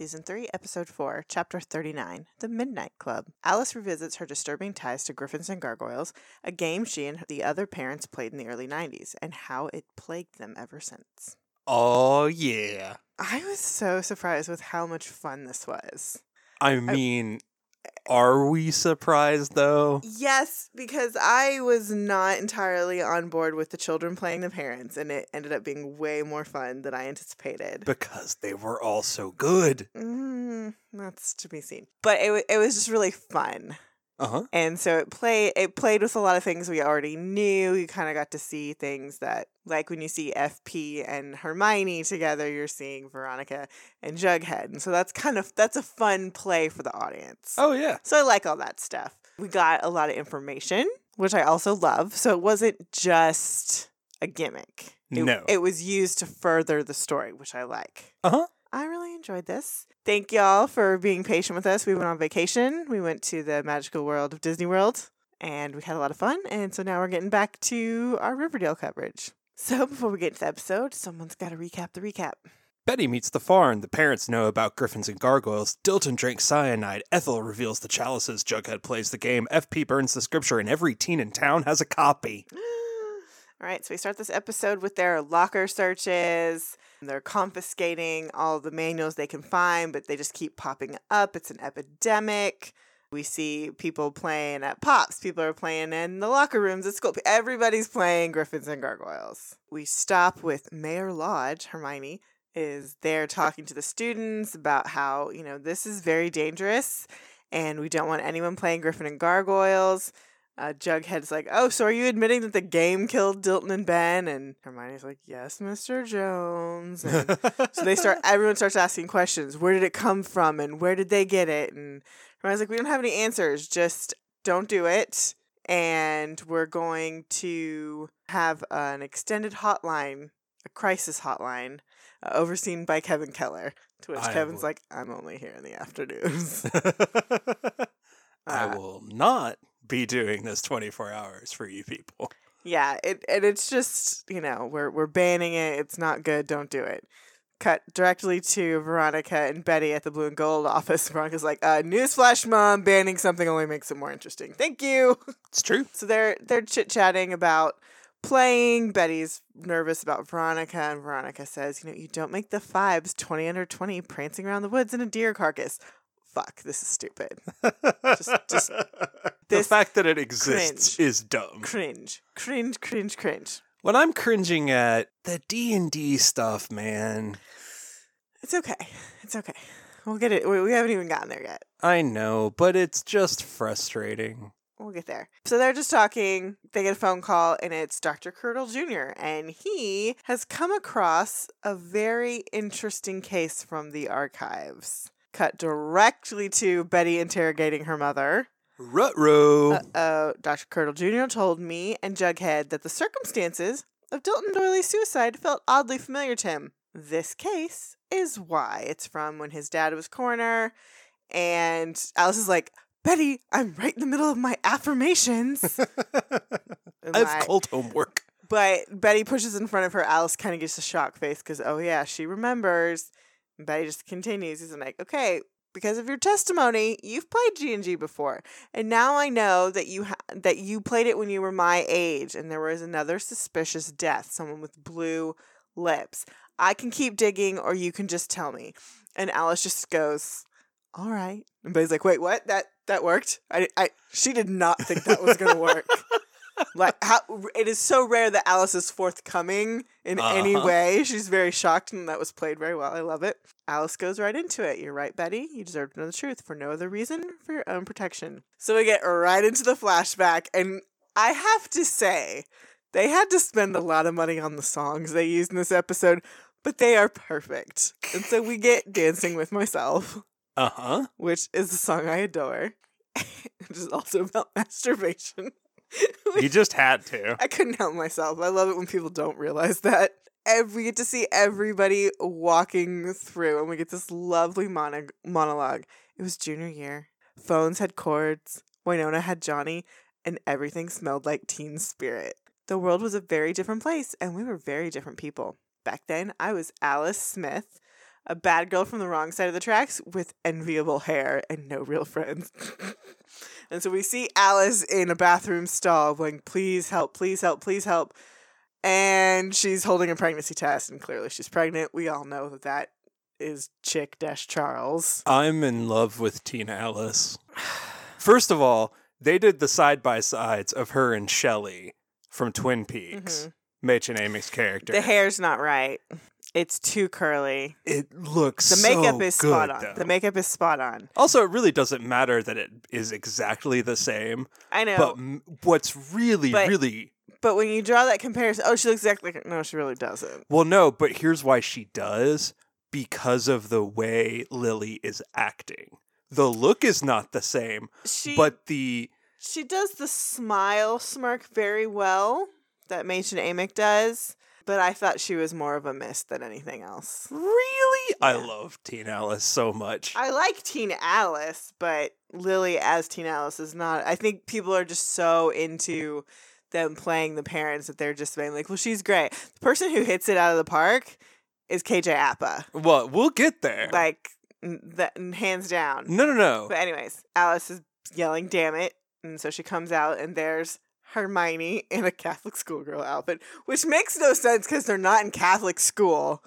Season 3, Episode 4, Chapter 39 The Midnight Club. Alice revisits her disturbing ties to Gryphons and Gargoyles, a game she and the other parents played in the early 90s, and how it plagued them ever since. Oh, yeah. I was so surprised with how much fun this was. I mean, are we surprised though? Yes, because I was not entirely on board with the children playing the parents, and it ended up being way more fun than I anticipated. Because they were all so good. Mm, that's to be seen. But it, wa- it was just really fun. Uh huh. And so it play it played with a lot of things we already knew. You kind of got to see things that like when you see FP and Hermione together, you're seeing Veronica and Jughead. And so that's kind of that's a fun play for the audience. Oh, yeah. So I like all that stuff. We got a lot of information, which I also love. So it wasn't just a gimmick. It, No. It was used to further the story, which I like. Uh huh. I really enjoyed this. Thank y'all for being patient with us. We went on vacation. We went to the magical world of Disney World and we had a lot of fun. And so now we're getting back to our Riverdale coverage. So before we get into the episode, someone's got to recap the recap. Betty meets the farm. The parents know about gryphons and gargoyles. Dilton drinks cyanide. Ethel reveals the chalices. Jughead plays the game. FP burns the scripture, and every teen in town has a copy. All right, so we start this episode with their locker searches. They're confiscating all the manuals they can find, but they just keep popping up. It's an epidemic. We see people playing at Pops. People are playing in the locker rooms at school. Everybody's playing Gryphons and Gargoyles. We stop with Mayor Lodge, Hermione, is there talking to the students about how, you know, this is very dangerous and we don't want anyone playing Gryphon and Gargoyles. Uh, Jughead's like, "Oh, so are you admitting that the game killed Dilton and Ben?" And Hermione's like, "Yes, Mr. Jones." And so they start. Everyone starts asking questions. Where did it come from? And where did they get it? And Hermione's like, "We don't have any answers. Just don't do it." And we're going to have an extended hotline, a crisis hotline, uh, overseen by Kevin Keller. To which I Kevin's will- like, "I'm only here in the afternoons." I Uh, will not be doing this 24 hours for you people. Yeah, it and it's just you know we're we're banning it. It's not good. Don't do it. Cut directly to Veronica and Betty at the Blue and Gold office. Veronica's like, uh, "Newsflash, mom! Banning something only makes it more interesting. Thank you." It's true. So they're they're chit chatting about playing. Betty's nervous about Veronica, and Veronica says, "You know, you don't make the fives twenty under twenty prancing around the woods in a deer carcass." Fuck, this is stupid. Just- just the fact that it exists cringe. is dumb. Cringe, cringe, cringe, cringe. What I'm cringing at the D and D stuff, man. It's okay. It's okay. We'll get it. We we haven't even gotten there yet. I know, but it's just frustrating. We'll get there. So they're just talking. They get a phone call, and it's Dr. Curdle Jr., and he has come across a very interesting case from the archives. Cut directly to Betty interrogating her mother. Rutro. Uh oh, Dr. Curdle Jr. told me and Jughead that the circumstances of Dilton Doiley's suicide felt oddly familiar to him. This case is why. It's from when his dad was coroner, and Alice is like, Betty, I'm right in the middle of my affirmations. I have cult homework. but Betty pushes in front of her. Alice kind of gets a shock face because, oh yeah, she remembers. Betty just continues. He's like, okay, because of your testimony, you've played G and G before, and now I know that you ha- that you played it when you were my age, and there was another suspicious death, someone with blue lips. I can keep digging, or you can just tell me. And Alice just goes, all right. And Betty's like, wait, what? That that worked? I, I she did not think that was gonna work. like how it is so rare that Alice is forthcoming in any Uh-huh. way. She's very shocked, and that was played very well. I love it. Alice goes right into it. You're right, Betty. You deserve to know the truth for no other reason for your own protection. So we get right into the flashback, and I have to say, they had to spend a lot of money on the songs they used in this episode, but they are perfect. And so we get Dancing with Myself, Uh huh. which is a song I adore, which is also about masturbation. You just had to. I couldn't help myself. I love it when people don't realize that. Ev- we get to see everybody walking through, and we get this lovely mono- monologue. It was junior year. Phones had cords. Winona had Johnny, and everything smelled like teen spirit. The world was a very different place, and we were very different people. Back then, I was Alice Smith, a bad girl from the wrong side of the tracks with enviable hair and no real friends. and so we see Alice in a bathroom stall going, please help, please help, please help. And she's holding a pregnancy test, and clearly she's pregnant. We all know that that is Chic Dash Charles. I'm in love with Tina Alice. First of all, they did the side by sides of her and Shelley from Twin Peaks, Mhm. Mädchen Amick's character. The hair's not right. It's too curly. it looks The makeup so is spot good, on. though. The makeup is spot on. also, it really doesn't matter that it is exactly the same. I know. But m- what's really, But- really But when you draw that comparison, oh, she looks exactly like no, she really doesn't. well, no. But here's why she does because of the way Lily is acting. The look is not the same, She but the she does the smile smirk very well that Mädchen Amick does. But I thought she was more of a miss than anything else. really, I love Teen Alice so much. I like Teen Alice, but Lily as Teen Alice is not. I think people are just so into them playing the parents that they're just being like, well, she's great. The person who hits it out of the park is KJ Apa. well, we'll get there. Like, that, hands down. no, no, no. But anyways, Alice is yelling, "Damn it!" And so she comes out, and there's Hermione in a Catholic schoolgirl outfit, which makes no sense because they're not in Catholic school,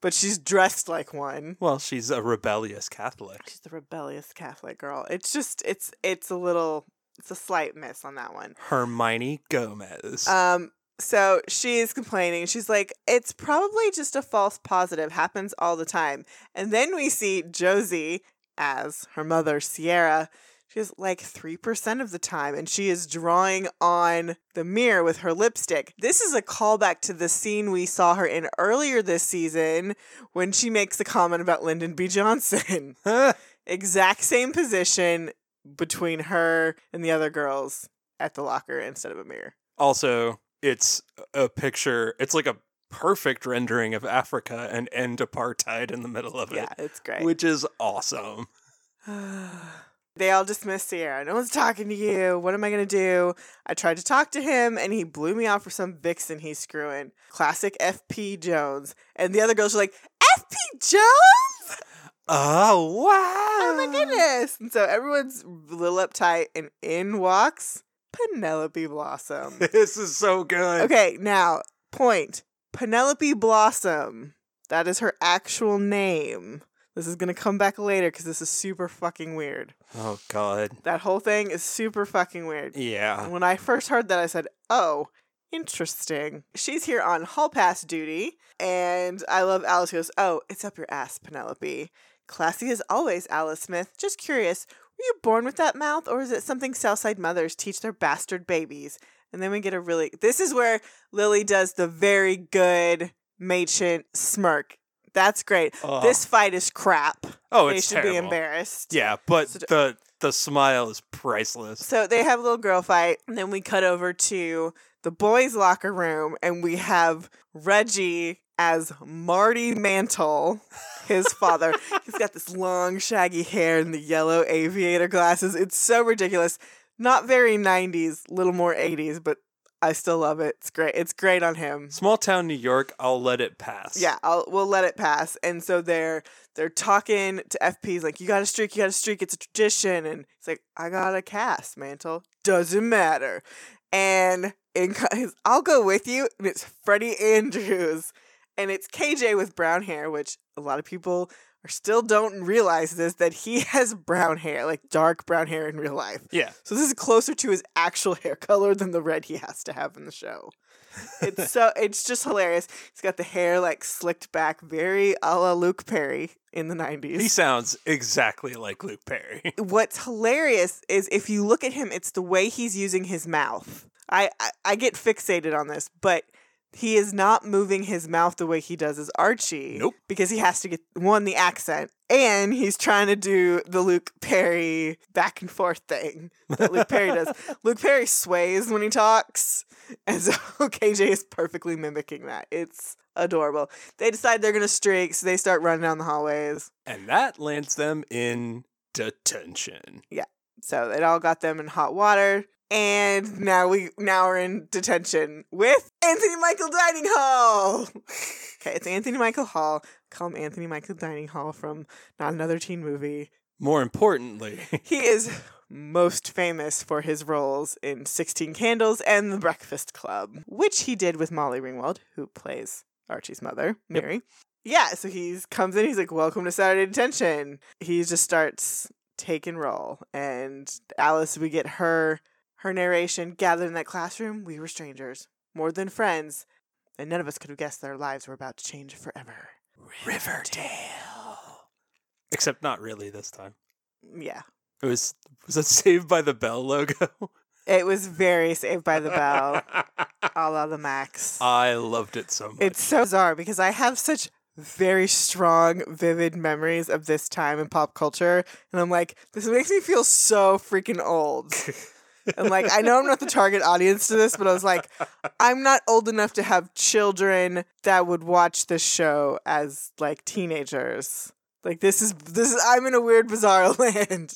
but she's dressed like one. Well, she's a rebellious Catholic. She's a rebellious Catholic girl. It's just, it's, it's a little, it's a slight miss on that one. Hermione Gomez. Um, so she's complaining. She's like, it's probably just a false positive, happens all the time. And then we see Josie as her mother, Sierra. She's like 3% of the time, and she is drawing on the mirror with her lipstick. This is a callback to the scene we saw her in earlier this season when she makes a comment about Lyndon B. Johnson. exact same position between her and the other girls at the locker instead of a mirror. also, it's a picture. It's like a perfect rendering of Africa and end apartheid in the middle of it, Yeah, it's great. which is awesome. they all dismiss Sierra. No one's talking to you. What am I going to do? I tried to talk to him and he blew me off for some vixen he's screwing. Classic FP Jones. And the other girls are like, FP Jones? Oh wow! Oh my goodness. And so everyone's a little uptight and in walks Penelope Blossom. This is so good. Okay, now, point. Penelope Blossom. That is her actual name. This is going to come back later because this is super fucking weird. Oh god. That whole thing is super fucking weird. Yeah. And when I first heard that, I said, oh, interesting. She's here on hall pass duty. And I love Alice goes, oh, it's up your ass, Penelope. Classy as always, Alice Smith. Just curious, were you born with that mouth or is it something Southside mothers teach their bastard babies? And then we get a really. This is where Lily does the very good Mädchen smirk. That's great. Oh. This fight is crap. Oh, they it's should be embarrassed. Yeah, but So- the the smile is priceless. So they have a little girl fight, and then we cut over to the boys' locker room, and we have Reggie as Marty Mantle, his father. He's got this long, shaggy hair and the yellow aviator glasses. It's so ridiculous. Not very 90s, little more 80s, but I still love it. It's great. It's great on him. Small town New York, I'll let it pass. Yeah, I'll, we'll let it pass. And so they're they're talking to FPs like, "You got to streak, you got to streak. It's a tradition." And it's like, "I got a cast mantle. Doesn't matter." And in, I'll go with you. And it's Freddie Andrews, and it's KJ with brown hair, which a lot of people are still don't realize this that he has brown hair, like dark brown hair in real life. Yeah. So this is closer to his actual hair color than the red he has to have in the show. It's so it's just hilarious. He's got the hair like slicked back, very a la Luke Perry in the nineties. He sounds exactly like Luke Perry. What's hilarious is if you look at him, it's the way he's using his mouth. I, I I get fixated on this, but he is not moving his mouth the way he does as Archie. Nope. Because he has to get one the accent, and he's trying to do the Luke Perry back and forth thing that Luke Perry does. Luke Perry sways when he talks, and so KJ is perfectly mimicking that. It's adorable. They decide they're gonna streak, so they start running down the hallways. And that lands them in detention. Yeah. So it all got them in hot water. And now we now we're in detention with Anthony Michael Dining Hall. okay, it's Anthony Michael Hall. Call him Anthony Michael Dining Hall from not another teen movie. More importantly, He is most famous for his roles in 16 Candles and The Breakfast Club, which he did with Molly Ringwald, who plays Archie's mother, Yep. Mary. Yeah, so he's comes in, he's like, Welcome to Saturday Detention. He just starts taking roll. And Alice, we get her her narration gathered in that classroom. We were strangers, more than friends, and none of us could have guessed that our lives were about to change forever. Riverdale. Except not really this time. Yeah. It was was that Saved by the Bell logo? It was very saved by the bell. a la the max. I loved it so much. It's so bizarre because I have such very strong, vivid memories of this time in pop culture. And I'm like, this makes me feel so freaking old. And like, I know I'm not the target audience to this, but I was like, I'm not old enough to have children that would watch this show as like teenagers. Like this is this is I'm in a weird bizarre land.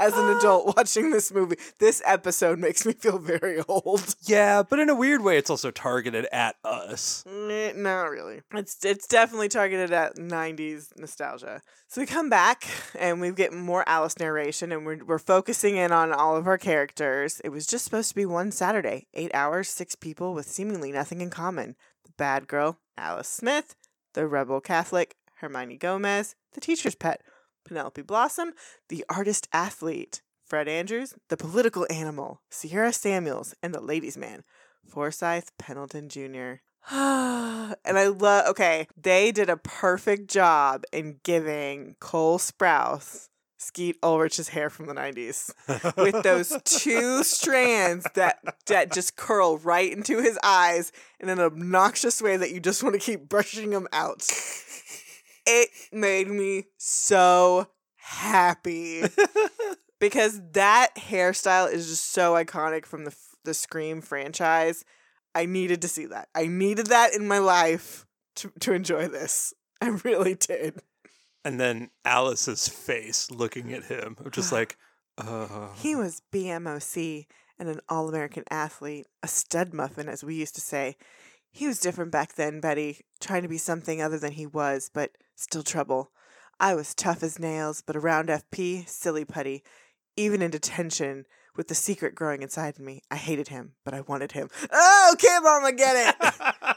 As an adult watching this movie, this episode makes me feel very old. yeah, but in a weird way, it's also targeted at us. Eh, Not really. It's it's definitely targeted at '90s nostalgia. So we come back and we get more Alice narration, and we're we're focusing in on all of our characters. It was just supposed to be one Saturday, eight hours, six people with seemingly nothing in common: the bad girl, Alice Smith, the rebel Catholic, Hermione Gomez, the teacher's pet, Penelope Blossom, the artist athlete, Fred Andrews, the political animal, Sierra Samuels, and the ladies' man, Forsyth Pendleton Jr. and I love, okay, they did a perfect job in giving Cole Sprouse Skeet Ulrich's hair from the 90s with those two strands that that just curl right into his eyes in an obnoxious way that you just want to keep brushing them out. It made me so happy because that hairstyle is just so iconic from the the Scream franchise. I needed to see that. I needed that in my life to to enjoy this. I really did. and then Alice's face looking at him, just like, uh, He was BMOC and an all American athlete, a stud muffin, as we used to say. He was different back then, Betty, trying to be something other than he was, but still trouble. I was tough as nails, but around FP, silly putty. Even in detention, with the secret growing inside me, I hated him, but I wanted him. Oh, okay, Mama, get it.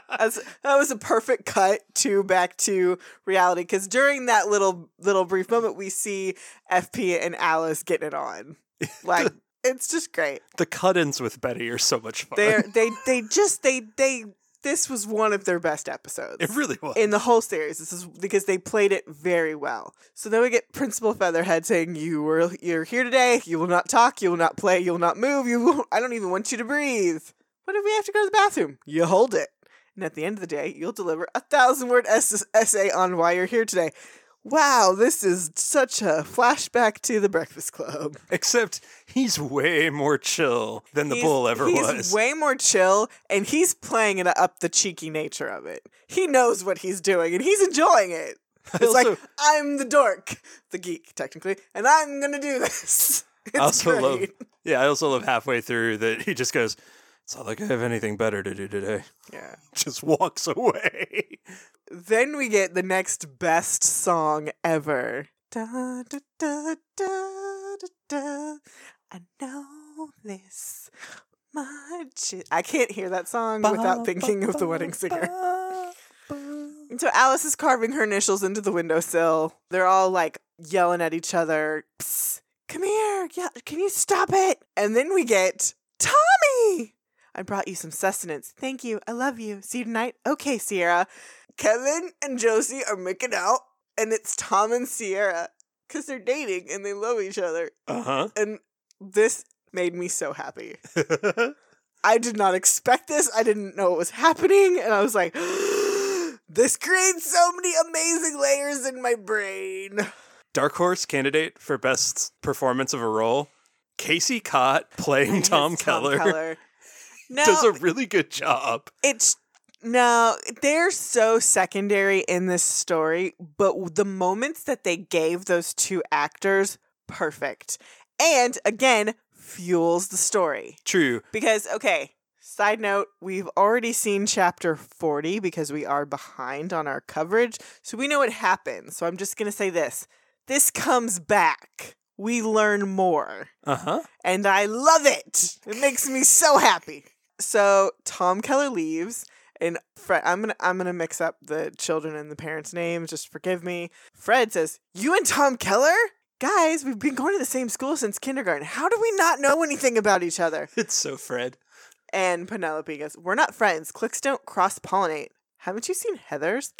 That was a perfect cut to back to reality because during that little little brief moment, we see FP and Alice getting it on. Like it's just great. the cut-ins with Betty are so much fun. They they they just they they this was one of their best episodes it really was. in the whole series. This is because they played it very well. So then we get Principal Featherhead saying, "You were you're here today. You will not talk. You will not play. You will not move. You will, I don't even want you to breathe. What if we have to go to the bathroom? You hold it. And at the end of the day, you'll deliver a thousand word es- essay on why you're here today." Wow, this is such a flashback to the Breakfast Club. Except he's way more chill than the He's- bull ever he's was. way more chill, and he's playing it up the cheeky nature of it. He knows what he's doing, and he's enjoying it. It's like I'm the dork, the geek technically, and I'm gonna do this. It's I also great. love, yeah, I also love halfway through that he just goes, "It's not like I have anything better to do today." Yeah. Just walks away. Then we get the next best song ever. Da, da, da, da, da, da. I know this much. I can't hear that song without thinking of the wedding singer. And so Alice is carving her initials into the windowsill. They're all like yelling at each other. Psst, come here. Yeah, can you stop it? And then we get Tommy. I brought you some sustenance. Thank you. I love you. See you tonight. Okay, Sierra. Kevin and Josie are making out, and it's Tom and Sierra because they're dating and they love each other. Uh huh. And this made me so happy. I did not expect this. I didn't know what was happening. And I was like, this creates so many amazing layers in my brain. Dark horse candidate for best performance of a role. Casey Cott playing Yes, Tom, Keller, No, does a really good job. it's no, they're so secondary in this story, but the moments that they gave those two actors, perfect. And again, fuels the story. True. Because, okay, side note, we've already seen chapter 40 because we are behind on our coverage. So we know what happens. So I'm just going to say this this comes back. We learn more. Uh huh. And I love it. It makes me so happy. So Tom Keller leaves. And Fred, I'm gonna I'm gonna mix up the children and the parents' names. Just forgive me. Fred says, "You and Tom Keller, guys, we've been going to the same school since kindergarten. How do we not know anything about each other?" It's so Fred. And Penelope goes, We're not friends. Cliques don't cross pollinate. Haven't you seen Heathers?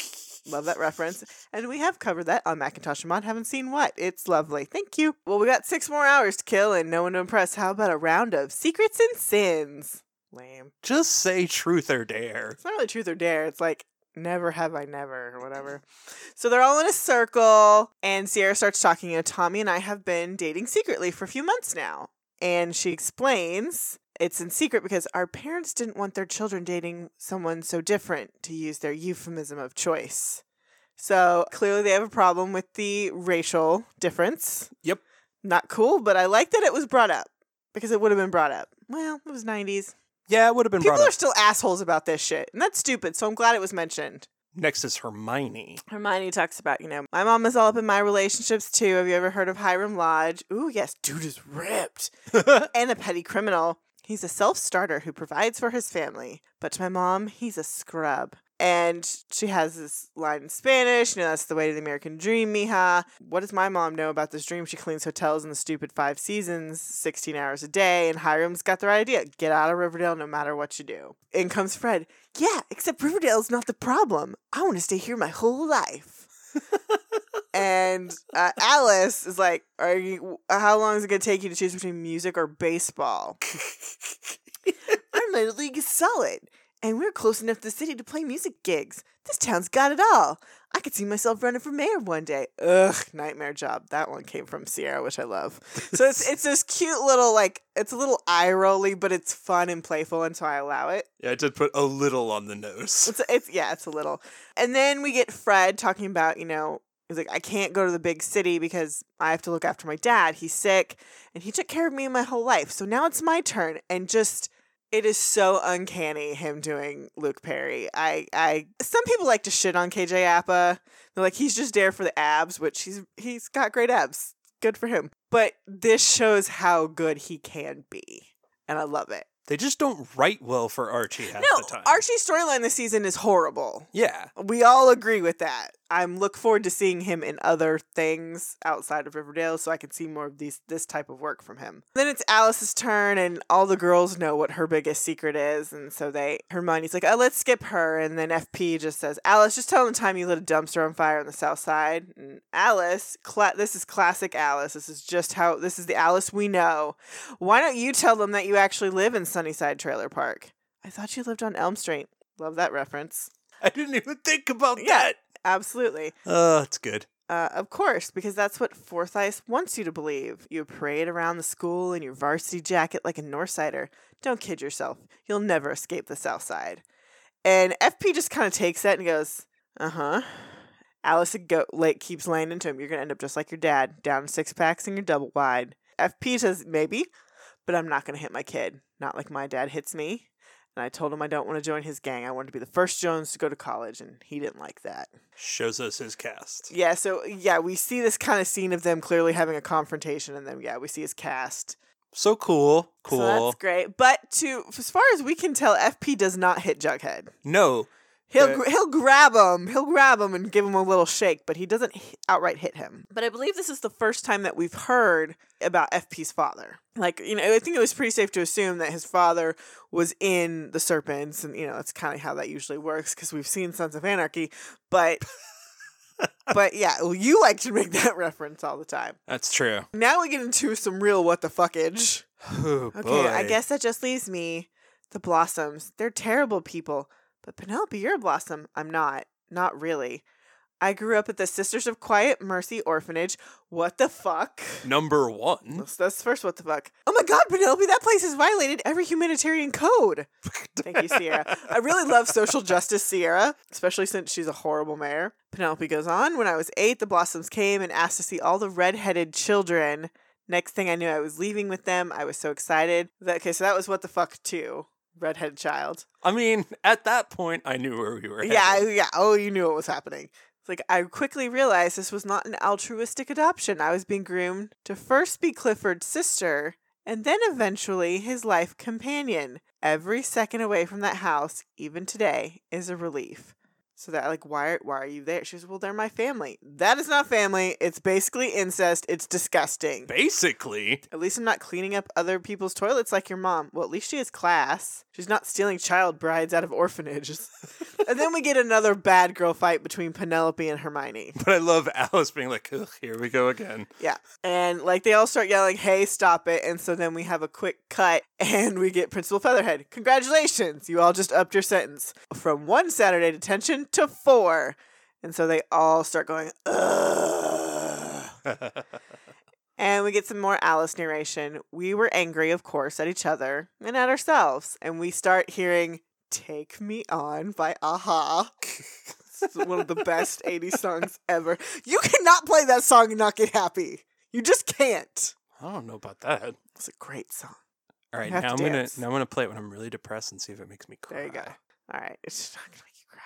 Love that reference. And we have covered that on Macintosh and Maud. Haven't seen what? It's lovely. Thank you. Well, we got six more hours to kill and no one to impress. How about a round of secrets and sins? Lame. Just say truth or dare. It's not really truth or dare. It's like never have I never or whatever. So they're all in a circle and Sierra starts talking. You know, Tommy and I have been dating secretly for a few months now. And she explains it's in secret because our parents didn't want their children dating someone so different, to use their euphemism of choice. So clearly they have a problem with the racial difference. Yep. Not cool, but I like that it was brought up because it would have been brought up. Well, it was 90s. Yeah, it would have been People are still assholes about this shit, and that's stupid, so I'm glad it was mentioned. Next is Hermione. Hermione talks about, you know, my mom is all up in my relationships too. Have you ever heard of Hiram Lodge? Ooh, yes, dude is ripped. and a petty criminal. He's a self starter who provides for his family. But to my mom, he's a scrub. And she has this line in Spanish, you know, that's the way to the American dream, mija. What does my mom know about this dream? She cleans hotels in the stupid five seasons, 16 hours a day, and Hiram's got the right idea. Get out of Riverdale no matter what you do. In comes Fred. Yeah, except Riverdale's not the problem. I want to stay here my whole life. and uh, Alice is like, "Are you? How long is it gonna take you to choose between music or baseball?" Our little league is solid, and we're close enough to the city to play music gigs. This town's got it all. I could see myself running for mayor one day. Ugh, nightmare job. That one came from Sierra, which I love. So it's it's this cute little like it's a little eye rolly, but it's fun and playful, and so I allow it. Yeah, I did put a little on the nose. It's it's yeah, it's a little. And then we get Fred talking about, you know, he's like, I can't go to the big city because I have to look after my dad. He's sick and he took care of me my whole life. So now it's my turn. And just it is so uncanny him doing Luke Perry. I I some people like to shit on KJ Apa. They're like, he's just there for the abs, which he's he's got great abs. Good for him. But this shows how good he can be. And I love it. They just don't write well for Archie half No, the time. Archie's storyline this season is horrible. yeah. We all agree with that. I'm look forward to seeing him in other things outside of Riverdale, so I can see more of these this type of work from him. Then it's Alice's turn, and all the girls know what her biggest secret is, and so they Hermione's like, "Oh, let's skip her," and then FP just says, "Alice, just tell them the time you lit a dumpster on fire on the south side." And Alice, cla- this is classic Alice. This is just how this is the Alice we know. Why don't you tell them that you actually live in Sunnyside Trailer Park? I thought you lived on Elm Street. Love that reference. I didn't even think about Yeah. that. Absolutely. Oh, it's good. Uh, of course, because that's what Forsyth wants you to believe. You parade around the school in your varsity jacket like a Northsider. Don't kid yourself. You'll never escape the South Side. And FP just kind of takes that and goes, uh huh. Alice go- like, keeps laying into him. You're going to end up just like your dad, down six packs and you're double wide. FP says, maybe, but I'm not going to hit my kid. Not like my dad hits me. And I told him I don't want to join his gang. I wanted to be the first Jones to go to college, and he didn't like that. Shows us his cast. Yeah, so yeah, we see this kind of scene of them clearly having a confrontation, and then yeah, we see his cast. So cool. Cool. So that's great. But to as far as we can tell, FP does not hit Jughead. no. He'll gr- he'll grab him, he'll grab him and give him a little shake, but he doesn't h- outright hit him. But I believe this is the first time that we've heard about FP's father. Like you know, I think it was pretty safe to assume that his father was in the Serpents, and you know that's kind of how that usually works because we've seen Sons of Anarchy, but. but yeah, well, you like to make that reference all the time. That's true. Now we get into some real what the fuckage. Oh, Okay, I guess that just leaves me the Blossoms. They're terrible people. But Penelope, you're a Blossom. I'm not. Not really. I grew up at the Sisters of Quiet Mercy Orphanage. What the fuck? Number one. That's, that's first what the fuck. Oh my god, Penelope, that place has violated every humanitarian code. Thank you, Sierra. I really love social justice, Sierra, especially since she's a horrible mayor. Penelope goes on, when I was eight, the Blossoms came and asked to see all the redheaded children Next thing I knew, I was leaving with them. I was so excited. That, okay, so that was what the fuck too. Redhead child. I mean, at that point, I knew where we were. Yeah, headed. yeah. Oh, you knew what was happening. It's like I quickly realized this was not an altruistic adoption. I was being groomed to first be Clifford's sister and then eventually his life companion. Every second away from that house, even today, is a relief. So that like why are, why are you there? She was well, they're my family. That is not family. It's basically incest. It's disgusting. Basically, At least I'm not cleaning up other people's toilets like your mom. Well, at least she has class. She's not stealing child brides out of orphanages. and then we get another bad girl fight between Penelope and Hermione. but I love Alice being like, Ugh, "Here we go again." Yeah. And like they all start yelling, hey, stop it. And so then we have a quick cut and we get Principal Featherhead. Congratulations. You all just upped your sentence from one Saturday detention to four. And so they all start going, ugh. And we get some more Alice narration. We were angry, of course, at each other and at ourselves. And we start hearing Take Me On by a-ha. It's one of the best 80s songs ever. You cannot play that song and not get happy. You just can't. I don't know about that. It's a great song. All right, now I'm to gonna now I'm gonna play it when I'm really depressed and see if it makes me cry. There you go. All right. It's not going to make you cry.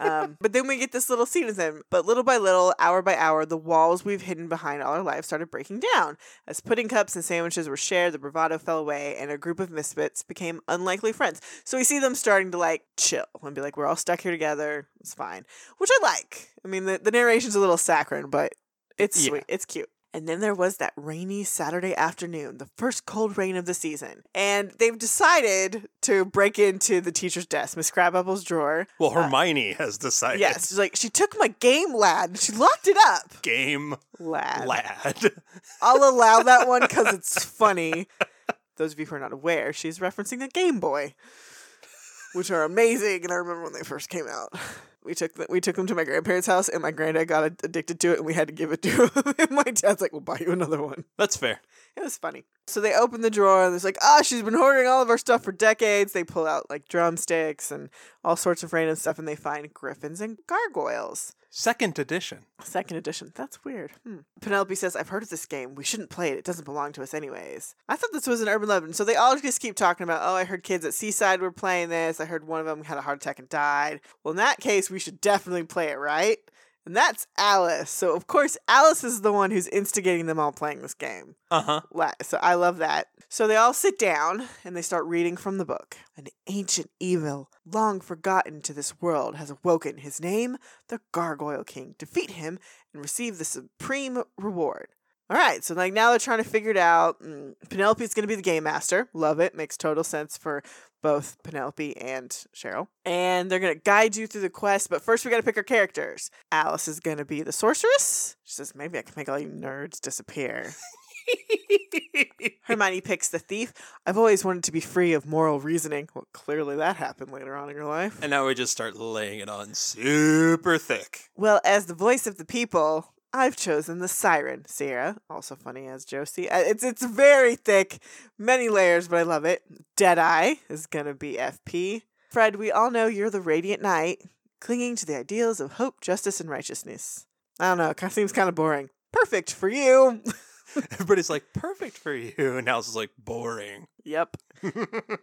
Um, but then we get this little scene with them. But little by little, hour by hour, the walls we've hidden behind all our lives started breaking down. As pudding cups and sandwiches were shared, the bravado fell away, and a group of misfits became unlikely friends. So we see them starting to like chill and be like, we're all stuck here together. It's fine. Which I like. I mean, the, the narration's a little saccharine, but it's Yeah. sweet. It's cute. And then there was that rainy Saturday afternoon, the first cold rain of the season. And they've decided to break into the teacher's desk, Miss Crabapple's drawer. Well, uh, Hermione has decided. Yes, she's like, she took my game lad she locked it up. Game Lad. lad. I'll allow that one because it's funny. Those of you who are not aware, she's referencing a Game Boy, which are amazing. And I remember when they first came out. We took the, we took them to my grandparents' house, and my granddad got ad- addicted to it, and we had to give it to him. and my dad's like, "We'll buy you another one." That's fair. It was funny. So they open the drawer and it's like, ah, she's been hoarding all of our stuff for decades. They pull out like drumsticks and all sorts of random stuff and they find gryphons and gargoyles. Second edition. Second edition. That's weird. Hmm. Penelope says, I've heard of this game. We shouldn't play it. It doesn't belong to us anyways. I thought this was an urban legend. So they all just keep talking about, oh, I heard kids at Seaside were playing this. I heard one of them had a heart attack and died. Well, in that case, we should definitely play it, right? And that's Alice. So, of course, Alice is the one who's instigating them all playing this game. Uh huh. So I love that. So they all sit down and they start reading from the book. An ancient evil, long forgotten to this world, has awoken. His name, the Gargoyle King. Defeat him and receive the supreme reward. All right, so like now they're trying to figure it out. Mm, Penelope's going to be the game master. Love it. Makes total sense for both Penelope and Cheryl. And they're going to guide you through the quest, but first we got to pick our characters. Alice is going to be the sorceress. She says, maybe I can make all you nerds disappear. Hermione picks the thief. I've always wanted to be free of moral reasoning. Well, clearly that happened later on in your life. and now we just start laying it on super thick. Well, as the voice of the people, I've chosen the siren, Sierra. Also funny as Josie. Uh, It's it's very thick, many layers, but I love it. Deadeye is gonna be FP. Fred, we all know you're the radiant knight, clinging to the ideals of hope, justice, and righteousness. I don't know. It seems kind of boring. Perfect for you. Everybody's like, perfect for you. And Alice is like, boring. Yep.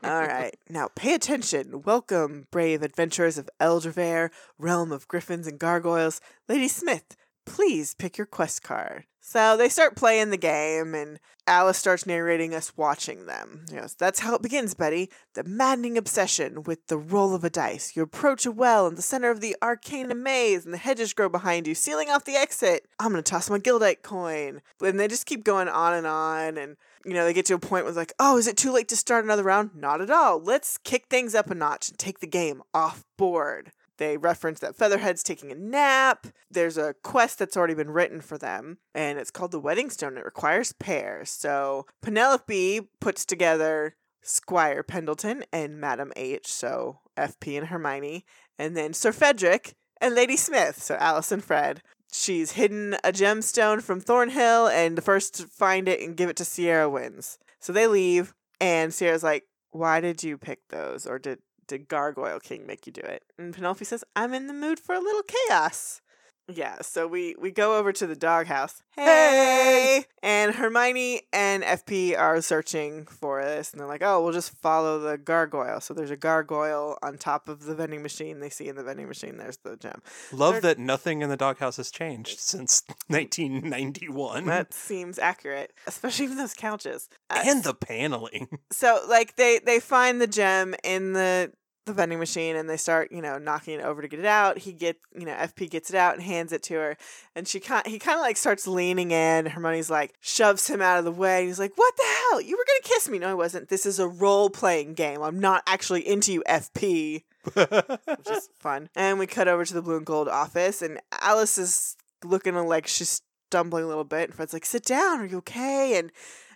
All right. Now pay attention. Welcome, brave adventurers of Eldervale, realm of gryphons and gargoyles. Lady Smith, please pick your quest card. So they start playing the game, and Alice starts narrating us watching them. Yes, that's how it begins, Betty. The maddening obsession with the roll of a dice. You approach a well in the center of the arcane maze, and the hedges grow behind you, sealing off the exit. I'm gonna toss my Gildite coin. And they just keep going on and on, and you know, they get to a point where it's like, oh, is it too late to start another round? Not at all. Let's kick things up a notch and take the game off board. They reference that Featherhead's taking a nap. There's a quest that's already been written for them, and it's called the Wedding Stone. It requires pairs. So Penelope puts together Squire Pendleton and Madam H, so FP and Hermione, and then Sir Frederick and Lady Smith, so Alice and Fred. She's hidden a gemstone from Thornhill, and the first to find it and give it to Sierra wins. So they leave, and Sierra's like, Why did you pick those? Or did, did Gargoyle King make you do it? And Penelope says, I'm in the mood for a little chaos. Yeah, so we we go over to the doghouse. Hey! And Hermione and FP are searching for this, and they're like, "Oh, we'll just follow the gargoyle." So there's a gargoyle on top of the vending machine. They see in the vending machine. There's the gem. Love They're- that nothing in the doghouse has changed since 1991. That seems accurate, especially those couches. Uh, and the paneling. so like they they find the gem in the the vending machine and they start you know knocking it over to get it out. He get you know fp gets it out and hands it to her. And she kind he kind of like starts leaning in. Hermione's like shoves him out of the way. And he's like what the hell? You were gonna kiss me. No i wasn't. This is a role-playing game. I'm not actually into you fp which is fun. And we cut over to the blue and gold office and alice is looking like she's stumbling a little bit and fred's like sit down. Are you okay? And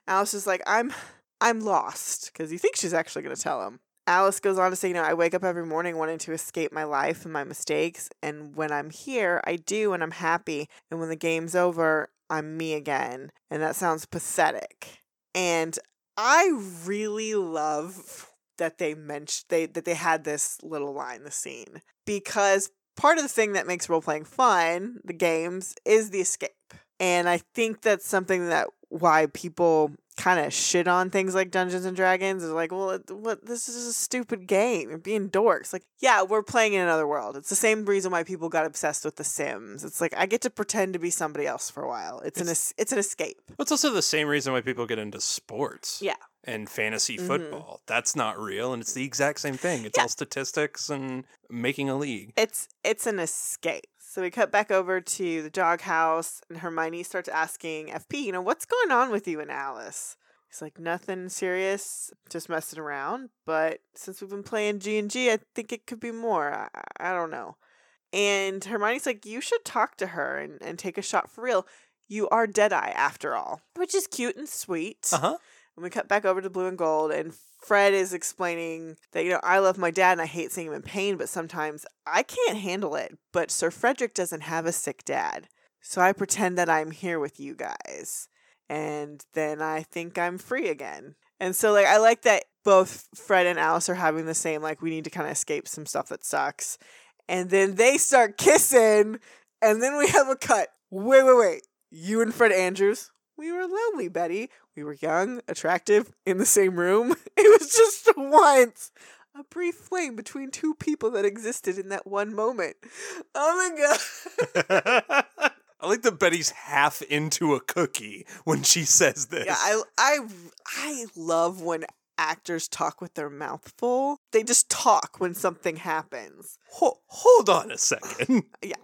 alice is like i'm i'm lost. Because he thinks she's actually going to tell him Alice goes on to say, you know, I wake up every morning wanting to escape my life and my mistakes. And when I'm here, I do and I'm happy. And when the game's over, I'm me again. And that sounds pathetic. And I really love that they mentioned they that they had this little line, the scene. Because part of the thing that makes role playing fun, the games, is the escape. And I think that's something that why people kind of shit on things like Dungeons and Dragons is like, well, it, what this is a stupid game. You're being dorks. Like, yeah, we're playing in another world. It's the same reason why people got obsessed with The Sims. It's like I get to pretend to be somebody else for a while. It's, an es- it's an escape. It's also the same reason why people get into sports. Yeah. And fantasy Mhm. football. That's not real, and it's the exact same thing. It's Yeah. all statistics and making a league. It's it's an escape. So we cut back over to the doghouse, and Hermione starts asking FP, you know, what's going on with you and Alice? He's like, nothing serious, just messing around. But since we've been playing G and G, I think it could be more. I, I don't know. And Hermione's like, you should talk to her and, and take a shot for real. You are Deadeye after all, which is cute and sweet. Uh huh. And we cut back over to Blue and Gold, and Fred is explaining that, you know, I love my dad and I hate seeing him in pain, but sometimes I can't handle it. But Sir Frederick doesn't have a sick dad. So I pretend that I'm here with you guys. And then I think I'm free again. And so, like, I like that both Fred and Alice are having the same, like, we need to kind of escape some stuff that sucks. And then they start kissing, and then we have a cut. Wait, wait, wait. You and Fred Andrews, we were lonely, Betty. We were young, attractive, in the same room. It was just once a brief flame between two people that existed in that one moment. Oh my god. I like that Betty's half into a cookie when she says this. Yeah, I I I love when actors talk with their mouth full. They just talk when something happens. Ho- hold on a second. yeah.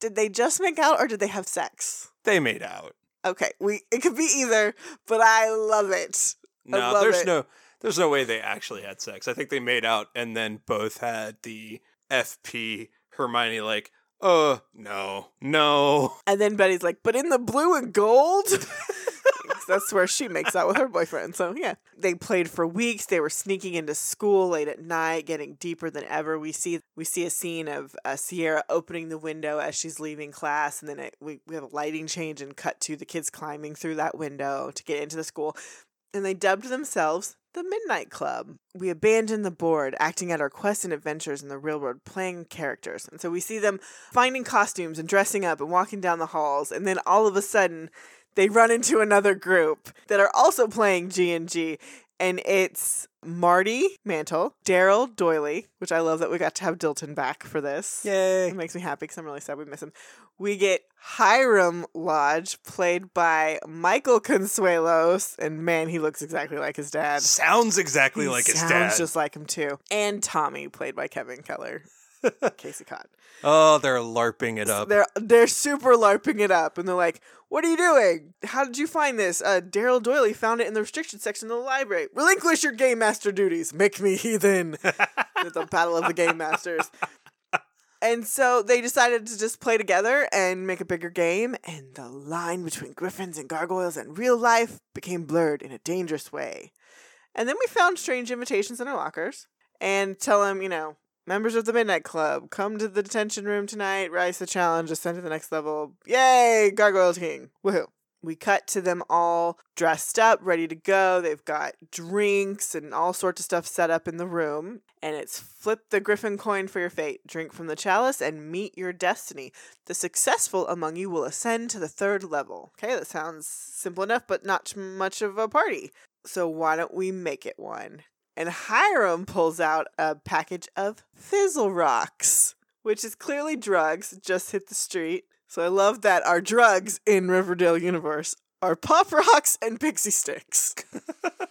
Did they just make out or did they have sex? they made out. Okay, we it could be either, but I love it. I No, love there's it. no there's no way they actually had sex. I think they made out and then both had the FP Hermione like, uh, no, no. And then Betty's like, but in the blue and gold? 'Cause That's where she makes out with her boyfriend. So, yeah. They played for weeks. They were sneaking into school late at night, getting deeper than ever. We see we see a scene of uh, Sierra opening the window as she's leaving class. And then it, we, we have a lighting change and cut to the kids climbing through that window to get into the school. And they dubbed themselves the Midnight Club. We abandoned the board, acting out our quests and adventures in the real world, playing characters. And so we see them finding costumes and dressing up and walking down the halls. And then all of a sudden, they run into another group that are also playing G and G, and it's Marty Mantle, Daryl Doiley, which I love that we got to have Dilton back for this. Yay. It makes me happy because I'm really sad we miss him. We get Hiram Lodge, played by Michael Consuelos, and man, he looks exactly like his dad. Sounds exactly He like his dad. sounds just like him too. And Tommy, played by Kevin Keller, Casey Cott. oh, they're larping it up. They're they're super larping it up, and they're like, "What are you doing? How did you find this?" Uh, Daryl Doiley found it in the restriction section of the library. Relinquish your game master duties. Make me heathen. the battle of the game masters. And so they decided to just play together and make a bigger game, and the line between gryphons and gargoyles and real life became blurred in a dangerous way. And then we found strange invitations in our lockers and tell them, you know, members of the Midnight Club, come to the detention room tonight, rise the challenge, ascend to the next level. Yay, Gargoyle King. Woohoo. We cut to them all dressed up, ready to go. They've got drinks and all sorts of stuff set up in the room. And it's flip the griffin coin for your fate. Drink from the chalice and meet your destiny. The successful among you will ascend to the third level. Okay, that sounds simple enough, but not much of a party. So why don't we make it one? And Hiram pulls out a package of Fizzle Rocks, which is clearly drugs, just hit the street. So I love that our drugs in Riverdale universe are Pop Rocks and Pixie Sticks.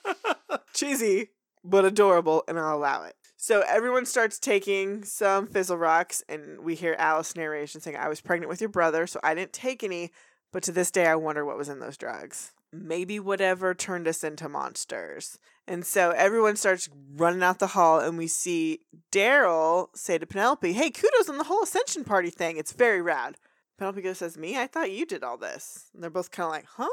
Cheesy, but adorable, and I'll allow it. So everyone starts taking some Fizzle Rocks, and we hear Alice narration saying, I was pregnant with your brother, so I didn't take any, but to this day I wonder what was in those drugs. Maybe whatever turned us into monsters. And so everyone starts running out the hall, and we see Daryl say to Penelope, Hey, kudos on the whole Ascension Party thing. It's very rad. Penelope goes, says, Me? I thought you did all this. And they're both kind of like, Huh?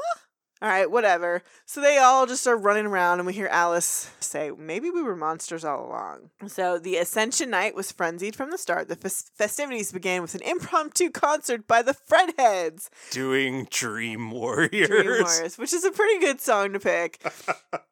All right, whatever. So they all just are running around, and we hear Alice say, Maybe we were monsters all along. So the Ascension Night was frenzied from the start. The fes- festivities began with an impromptu concert by the Fredheads. Doing Dream Warriors. Dream Warriors, which is a pretty good song to pick.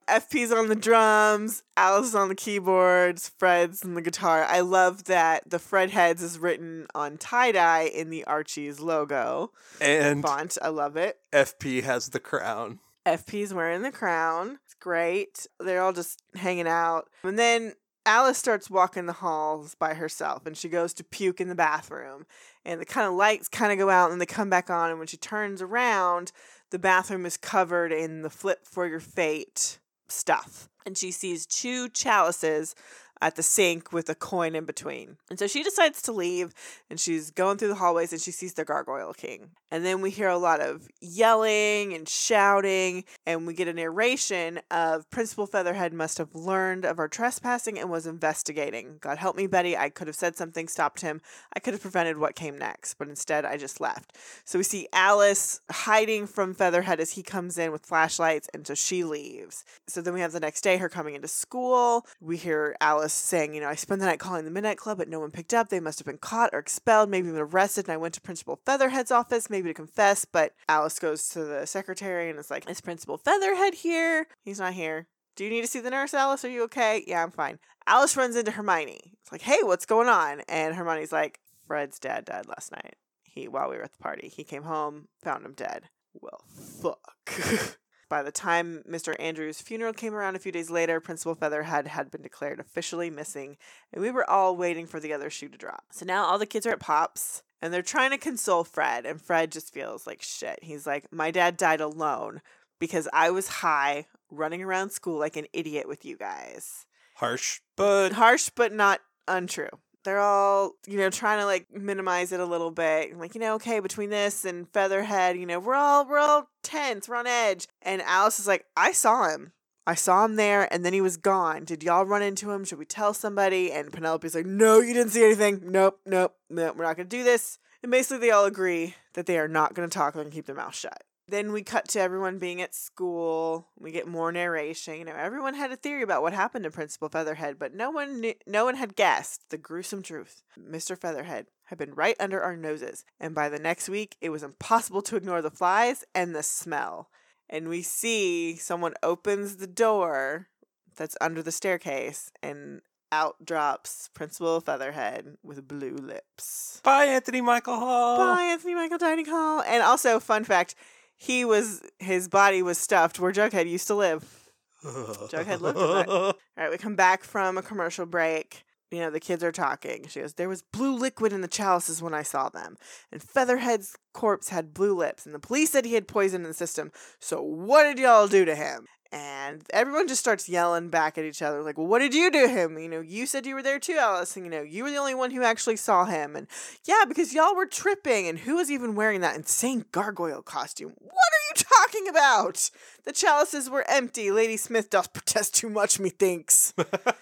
FP's on the drums, Alice is on the keyboards, Fred's on the guitar. I love that the Fredheads is written on tie dye in the Archie's logo And font. I love it. FP has the crown. FP's wearing the crown. It's great. They're all just hanging out. And then Alice starts walking the halls by herself and she goes to puke in the bathroom. And the kind of lights kind of go out and they come back on. And when she turns around, the bathroom is covered in the flip for your fate stuff. And she sees two chalices at the sink with a coin in between. And so she decides to leave and she's going through the hallways and she sees the Gargoyle King. And then we hear a lot of yelling and shouting, and we get a narration of Principal Featherhead must have learned of our trespassing and was investigating. God help me, Betty. I could have said something, stopped him. I could have prevented what came next, but instead I just left. So we see Alice hiding from Featherhead as he comes in with flashlights, and so she leaves. So then we have the next day her coming into school. We hear Alice saying, You know, I spent the night calling the Midnight Club, but no one picked up. They must have been caught or expelled, maybe even arrested. And I went to Principal Featherhead's office, maybe to confess. But Alice goes to the secretary and is like, Is Principal Featherhead here? He's not here. Do you need to see the nurse, Alice? Are you okay? Yeah, I'm fine. Alice runs into Hermione. It's like, Hey, what's going on? And Hermione's like, Fred's dad died last night. He while we were at the party. He came home, found him dead. Well, fuck. By the time Mr. Andrews' funeral came around a few days later, Principal Featherhead had been declared officially missing, and we were all waiting for the other shoe to drop. So now all the kids are at Pops, and they're trying to console Fred, and Fred just feels like shit. He's like, My dad died alone because I was high, running around school like an idiot with you guys. Harsh, but Harsh, but not untrue. They're all, you know, trying to like minimize it a little bit. Like, you know, okay, between this and Featherhead, you know, we're all we're all tense, we're on edge. And Alice is like, I saw him. I saw him there and then he was gone. Did y'all run into him? Should we tell somebody? And Penelope's like, No, you didn't see anything. Nope, nope, nope, we're not gonna do this. And basically they all agree that they are not gonna talk and keep their mouth shut. Then we cut to everyone being at school. We get more narration. You know, everyone had a theory about what happened to Principal Featherhead, but no one knew, no one had guessed the gruesome truth. Mr. Featherhead had been right under our noses, and by the next week, it was impossible to ignore the flies and the smell. And we see someone opens the door that's under the staircase, and out drops Principal Featherhead with blue lips. bye, Anthony Michael Hall. Bye, Anthony Michael Dining Hall. And also, fun fact, he was his body was stuffed where Jughead used to live. Jughead lived it. All right, we come back from a commercial break. You know, the kids are talking. She goes, There was blue liquid in the chalices when I saw them. And Featherhead's corpse had blue lips. And the police said he had poison in the system. So what did y'all do to him? And everyone just starts yelling back at each other, like, well, what did you do to him? You know, you said you were there too, Alice. And, you know, you were the only one who actually saw him. And yeah, because y'all were tripping. And who was even wearing that insane gargoyle costume? What are you talking about? The chalices were empty. Lady Smith does protest too much, methinks.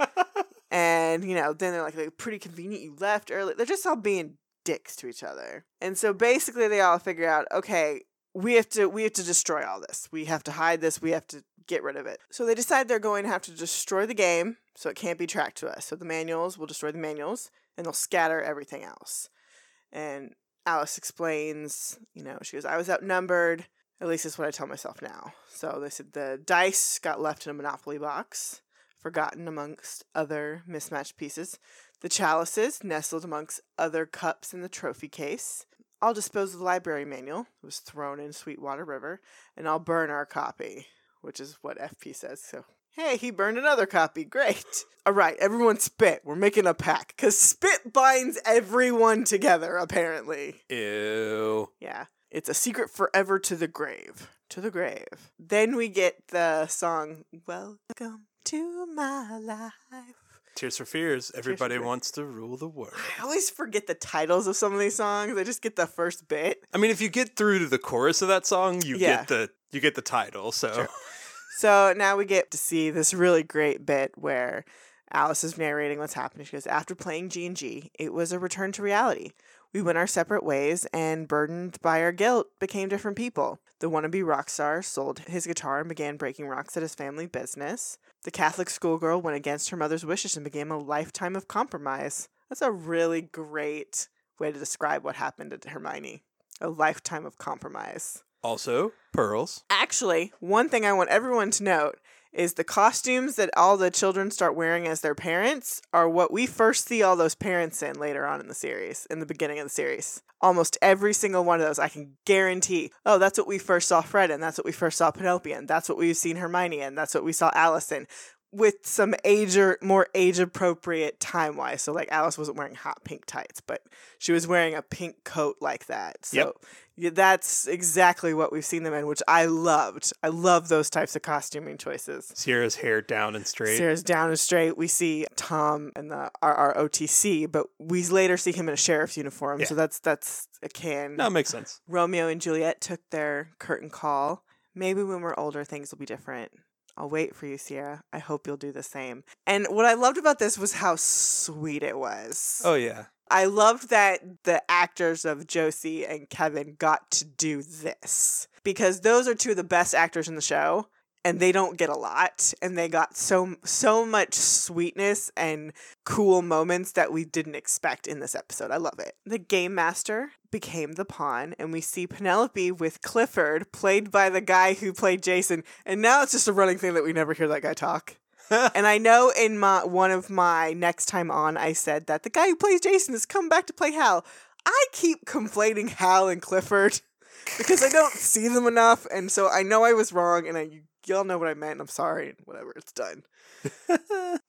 and, you know, then they're like, like, pretty convenient you left early. They're just all being dicks to each other. And so basically they all figure out, okay, we have to we have to destroy all this. We have to hide this. We have to get rid of it. So they decide they're going to have to destroy the game so it can't be tracked to us. So the manuals will destroy the manuals and they'll scatter everything else. And Alice explains, you know, she goes, I was outnumbered. At least that's what I tell myself now. So they said the dice got left in a Monopoly box, forgotten amongst other mismatched pieces. The chalices nestled amongst other cups in the trophy case. I'll dispose of the library manual. It was thrown in Sweetwater River, and I'll burn our copy, which is what FP says. So, hey, he burned another copy. Great. All right, everyone spit. We're making a pact because spit binds everyone together, apparently. Ew. Yeah. It's a secret forever to the grave. To the grave. Then we get the song, Welcome to My Life. Tears for Fears. Everybody wants to rule the world. I always forget the titles of some of these songs. I just get the first bit. I mean, if you get through to the chorus of that song, you Yeah. get the you get the title. So Sure. So now we get to see this really great bit where Alice is narrating what's happening. She goes, "After playing G and G, it was a return to reality. We went our separate ways, and burdened by our guilt, became different people. The wannabe rock star sold his guitar and began breaking rocks at his family business. The Catholic schoolgirl went against her mother's wishes and began a lifetime of compromise. That's a really great way to describe what happened to Hermione. A lifetime of compromise." also pearls. Actually, one thing I want everyone to note is the costumes that all the children start wearing as their parents are what we first see all those parents in later on in the series, in the beginning of the series. Almost every single one of those, I can guarantee, oh, that's what we first saw Fred in, that's what we first saw Penelope in, that's what we've seen Hermione in, that's what we saw in. With some age or more age appropriate time wise. So like Alice wasn't wearing hot pink tights, but she was wearing a pink coat like that. So Yep. yeah, that's exactly what we've seen them in, which I loved. I love those types of costuming choices. Sierra's hair down and straight. Sarah's down and straight. We see Tom in the our, OTC, but we later see him in a sheriff's uniform. So that's that's a can. No, it makes sense. Romeo and Juliet took their curtain call. Maybe when we're older, things will be different. I'll wait for you, Sierra. I hope you'll do the same. And what I loved about this was how sweet it was. Oh yeah. I loved that the actors of Josie and Kevin got to do this because those are two of the best actors in the show and they don't get a lot and they got so so much sweetness and cool moments that we didn't expect in this episode. I love it. The game master became the pawn and we see Penelope with Clifford played by the guy who played Jason and now it's just a running thing that we never hear that guy talk. and I know in my one of my next time on, I said that the guy who plays Jason has come back to play Hal. I keep conflating Hal and Clifford because I don't see them enough, and so I know I was wrong, and I y'all know what I meant. I'm sorry, and whatever, it's done.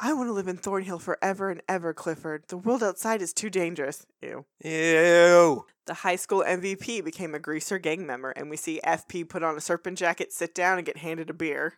I want to live in Thornhill forever and ever, Clifford. The world outside is too dangerous. Ew. Ew. The high school MVP became a greaser gang member, and we see FP put on a serpent jacket, sit down, and get handed a beer.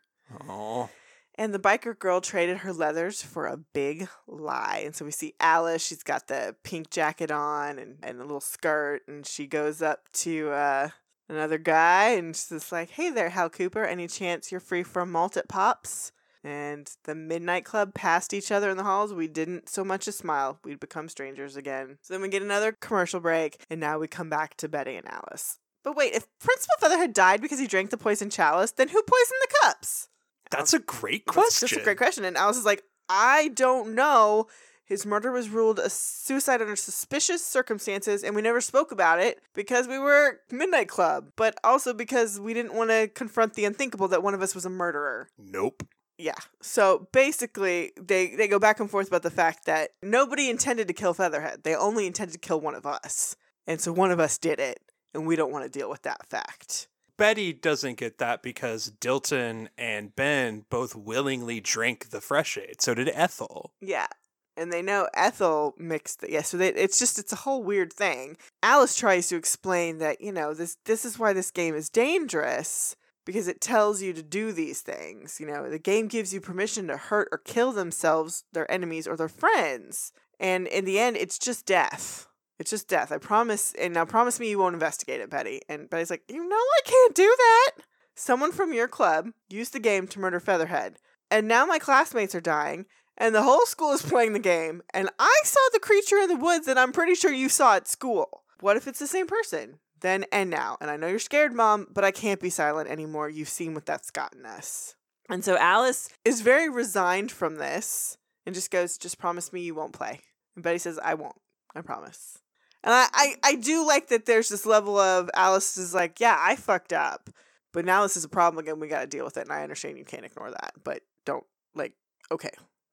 Oh. And the biker girl traded her leathers for a big lie. And so we see Alice, she's got the pink jacket on and, and a little skirt, and she goes up to uh, another guy and she's just like, Hey there, Hal Cooper, any chance you're free for a malt at Pops? And the Midnight Club passed each other in the halls. We didn't so much as smile. We'd become strangers again. So then we get another commercial break, and now we come back to Betty and Alice. But wait, if Principal Featherhead died because he drank the poison chalice, then who poisoned the cups? That's um, a great That's question. just a great question. And Alice is like, I don't know. His murder was ruled a suicide under suspicious circumstances, and we never spoke about it because we were Midnight Club, but also because we didn't want to confront the unthinkable that one of us was a murderer. Nope. Yeah. So basically, they, they go back and forth about the fact that nobody intended to kill Featherhead. They only intended to kill one of us. And so one of us did it, and we don't want to deal with that fact. Betty doesn't get that because Dilton and Ben both willingly drank the fresh aid. So did Ethel. Yeah. And they know Ethel mixed the, yeah, so they, it's just it's a whole weird thing. Alice tries to explain that, you know, this this is why this game is dangerous because it tells you to do these things. You know, the game gives you permission to hurt or kill themselves, their enemies, or their friends. And in the end, it's just death. It's just death. I promise. And now promise me you won't investigate it, Betty. And Betty's like, you know, I can't do that. Someone from your club used the game to murder Featherhead. And now my classmates are dying. And the whole school is playing the game. And I saw the creature in the woods that I'm pretty sure you saw at school. What if it's the same person? Then and now. And I know you're scared, Mom, but I can't be silent anymore. You've seen what that's gotten us. And so Alice is very resigned from this and just goes, just promise me you won't play. And Betty says, I won't. I promise. And I, I, I do like that there's this level of Alice is like, yeah, I fucked up. But now this is a problem again. We got to deal with it. And I understand you can't ignore that, but don't, like, okay,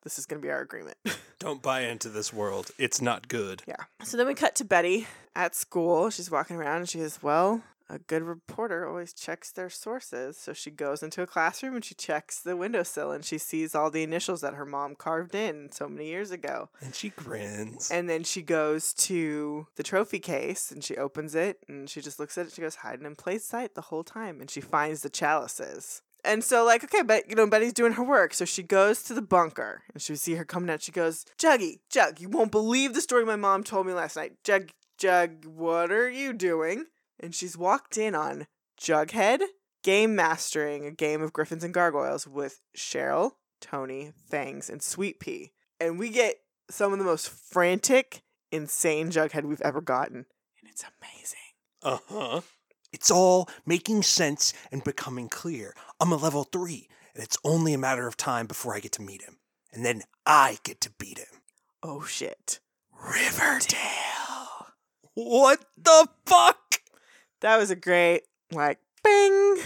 this is going to be our agreement. Don't buy into this world. It's not good. yeah. So then we cut to Betty at school. She's walking around and she says, Well, a good reporter always checks their sources. So she goes into a classroom and she checks the windowsill and she sees all the initials that her mom carved in so many years ago. And she grins. And then she goes to the trophy case and she opens it and she just looks at it. She goes, hiding in plain sight the whole time. And she finds the chalices. And so, like, okay, but you know, Betty's doing her work. So she goes to the bunker and she see her coming out. She goes, Juggy, Jug, you won't believe the story my mom told me last night. Jug, Jug, what are you doing? And she's walked in on Jughead game mastering a game of Gryphons and Gargoyles with Cheryl, Tony, Fangs, and Sweet Pea. And we get some of the most frantic, insane Jughead we've ever gotten. And it's amazing. Uh huh. It's all making sense and becoming clear. I'm a level three, and it's only a matter of time before I get to meet him. And then I get to beat him. Oh shit. Riverdale. What the fuck? That was a great, like, bing.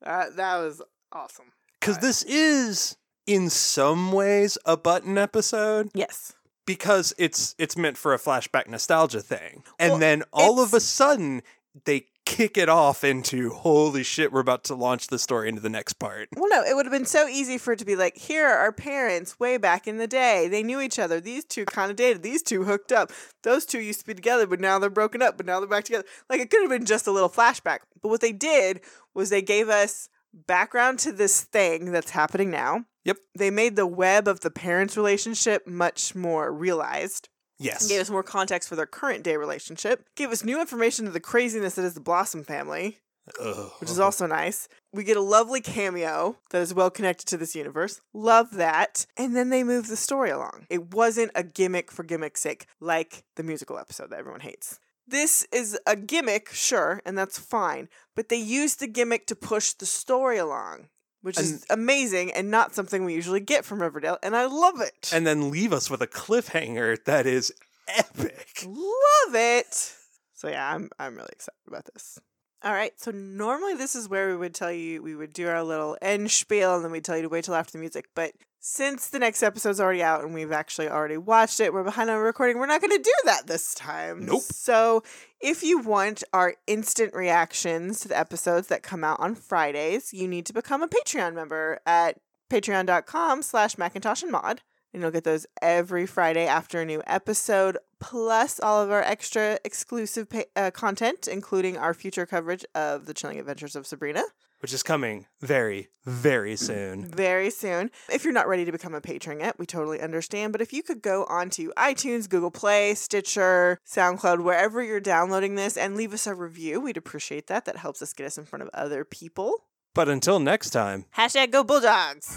That, that was awesome. Because this is, in some ways, a button episode. Yes. because it's it's meant for a flashback nostalgia thing. And Well, then all of a sudden they kick it off into holy shit, we're about to launch the story into the next part. Well, no, it would have been so easy for it to be like, here are our parents way back in the day. They knew each other. These two kind of dated. These two hooked up. Those two used to be together, but now they're broken up, but now they're back together. Like, it could have been just a little flashback. But what they did was they gave us background to this thing that's happening now. Yep. They made the web of the parents' relationship much more realized. Yes. Gave us more context for their current day relationship. Gave us new information to the craziness that is the Blossom family Ugh. which is also nice. We get a lovely cameo that is well connected to this universe. Love that. And then they move the story along. It wasn't a gimmick for gimmick's sake, like the musical episode that everyone hates. This is a gimmick, sure, and that's fine, but they used the gimmick to push the story along, which is amazing and not something we usually get from Riverdale, and I love it. and then leave us with a cliffhanger that is epic. Love it. So yeah, I'm I'm really excited about this. All right, so normally this is where we would tell you we would do our little end spiel and then we'd tell you to wait till after the music. But since the next episode's already out and we've actually already watched it, we're behind on recording, we're not gonna do that this time. Nope. So if you want our instant reactions to the episodes that come out on Fridays, you need to become a Patreon member at patreon.com slash Macintosh and Maud and you'll get those every Friday after a new episode, plus all of our extra exclusive pa- uh, content, including our future coverage of the Chilling Adventures of Sabrina Which is coming very, very mm, soon. very soon. If you're not ready to become a patron yet, we totally understand. But if you could go onto iTunes, Google Play, Stitcher, SoundCloud, wherever you're downloading this, and leave us a review, we'd appreciate that. That helps us get us in front of other people. But until next time, Hashtag Go Bulldogs.